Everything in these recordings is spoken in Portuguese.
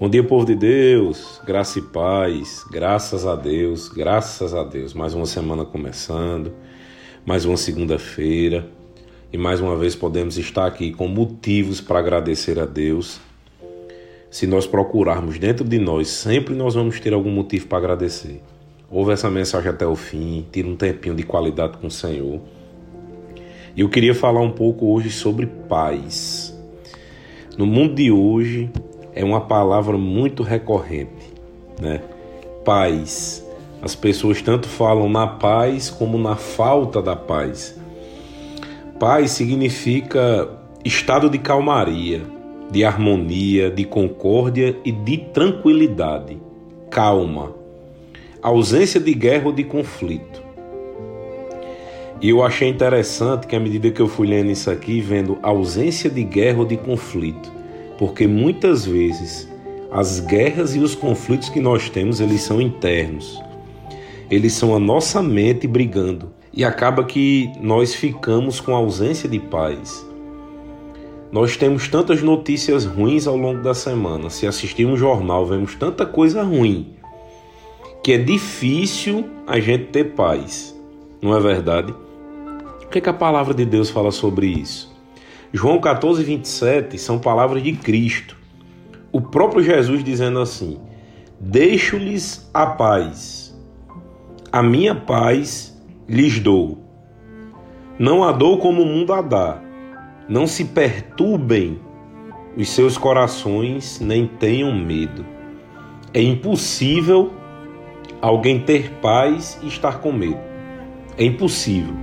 Bom dia, povo de Deus, graça e paz, graças a Deus, graças a Deus. Mais uma semana começando, mais uma segunda-feira e mais uma vez podemos estar aqui com motivos para agradecer a Deus. Se nós procurarmos dentro de nós, sempre nós vamos ter algum motivo para agradecer. Ouve essa mensagem até o fim, tira um tempinho de qualidade com o Senhor. E eu queria falar um pouco hoje sobre paz. No mundo de hoje, é uma palavra muito recorrente, né? Paz. As pessoas tanto falam na paz como na falta da paz. Paz significa estado de calmaria, de harmonia, de concórdia e de tranquilidade, calma, ausência de guerra ou de conflito. E eu achei interessante que à medida que eu fui lendo isso aqui, vendo ausência de guerra ou de conflito, porque muitas vezes as guerras e os conflitos que nós temos, eles são internos. Eles são a nossa mente brigando e acaba que nós ficamos com ausência de paz. Nós temos tantas notícias ruins ao longo da semana. Se assistimos um jornal, vemos tanta coisa ruim que é difícil a gente ter paz. Não é verdade? O que, é que a palavra de Deus fala sobre isso? João 14, 27 são palavras de Cristo. O próprio Jesus dizendo assim: Deixo-lhes a paz, a minha paz lhes dou. Não a dou como o mundo a dá. Não se perturbem os seus corações, nem tenham medo. É impossível alguém ter paz e estar com medo. É impossível.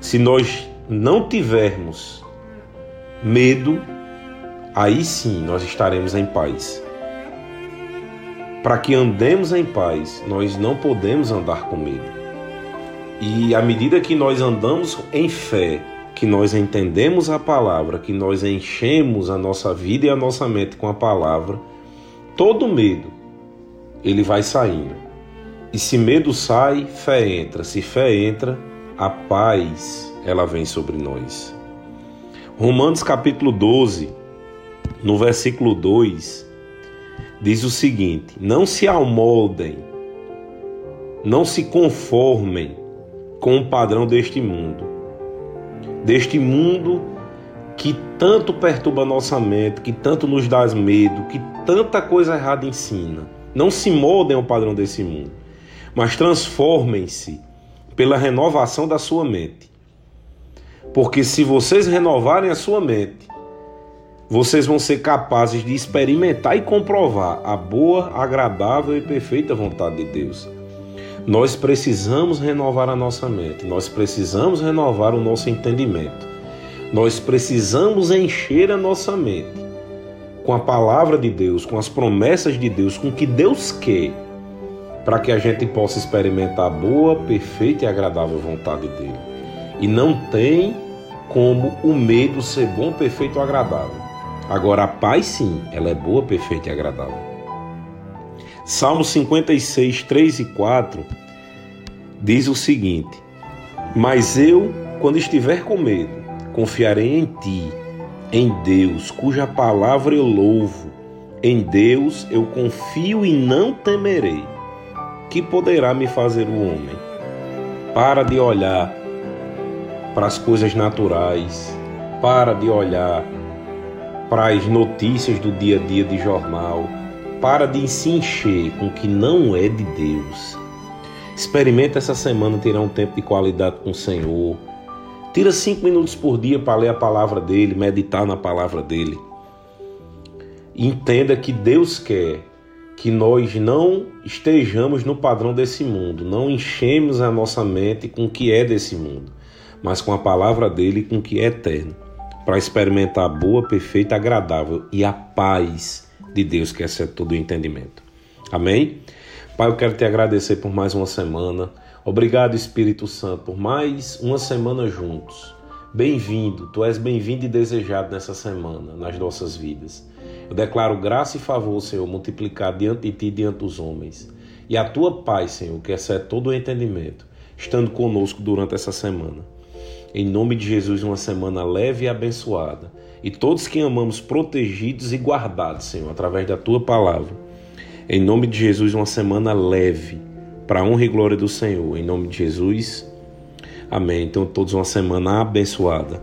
Se nós não tivermos medo, aí sim nós estaremos em paz. Para que andemos em paz, nós não podemos andar com medo. E à medida que nós andamos em fé, que nós entendemos a palavra, que nós enchemos a nossa vida e a nossa mente com a palavra, todo medo ele vai saindo. E se medo sai, fé entra. Se fé entra, a paz ela vem sobre nós. Romanos capítulo 12, no versículo 2, diz o seguinte: Não se amoldem, não se conformem com o padrão deste mundo, deste mundo que tanto perturba nossa mente, que tanto nos dá medo, que tanta coisa errada ensina. Não se moldem ao padrão desse mundo, mas transformem-se pela renovação da sua mente. Porque se vocês renovarem a sua mente, vocês vão ser capazes de experimentar e comprovar a boa, agradável e perfeita vontade de Deus. Nós precisamos renovar a nossa mente, nós precisamos renovar o nosso entendimento, nós precisamos encher a nossa mente com a palavra de Deus, com as promessas de Deus, com o que Deus quer, para que a gente possa experimentar a boa, perfeita e agradável vontade dele. E não tem como o medo ser bom, perfeito ou agradável. Agora, a paz, sim, ela é boa, perfeita e agradável. Salmo 56, 3 e 4 diz o seguinte: Mas eu, quando estiver com medo, confiarei em ti, em Deus, cuja palavra eu louvo. Em Deus eu confio e não temerei. Que poderá me fazer o homem? Para de olhar para as coisas naturais, para de olhar para as notícias do dia a dia de jornal, para de se encher com o que não é de Deus. Experimenta essa semana tirar um tempo de qualidade com o Senhor. Tira cinco minutos por dia para ler a palavra dele, meditar na palavra dele. Entenda que Deus quer que nós não estejamos no padrão desse mundo, não enchemos a nossa mente com o que é desse mundo mas com a palavra dele com o que é eterno, para experimentar a boa, perfeita, agradável e a paz de Deus que excede todo o entendimento. Amém? Pai, eu quero te agradecer por mais uma semana. Obrigado, Espírito Santo, por mais uma semana juntos. Bem-vindo, tu és bem-vindo e desejado nessa semana, nas nossas vidas. Eu declaro graça e favor, Senhor, multiplicar diante de ti e diante dos homens. E a tua paz, Senhor, que excede todo o entendimento, estando conosco durante essa semana. Em nome de Jesus, uma semana leve e abençoada. e todos que amamos protegidos e guardados, Senhor, através da tua palavra. Em nome de Jesus, uma semana leve, para a honra e glória do Senhor. Em nome de Jesus, amém. Então, todos uma semana abençoada.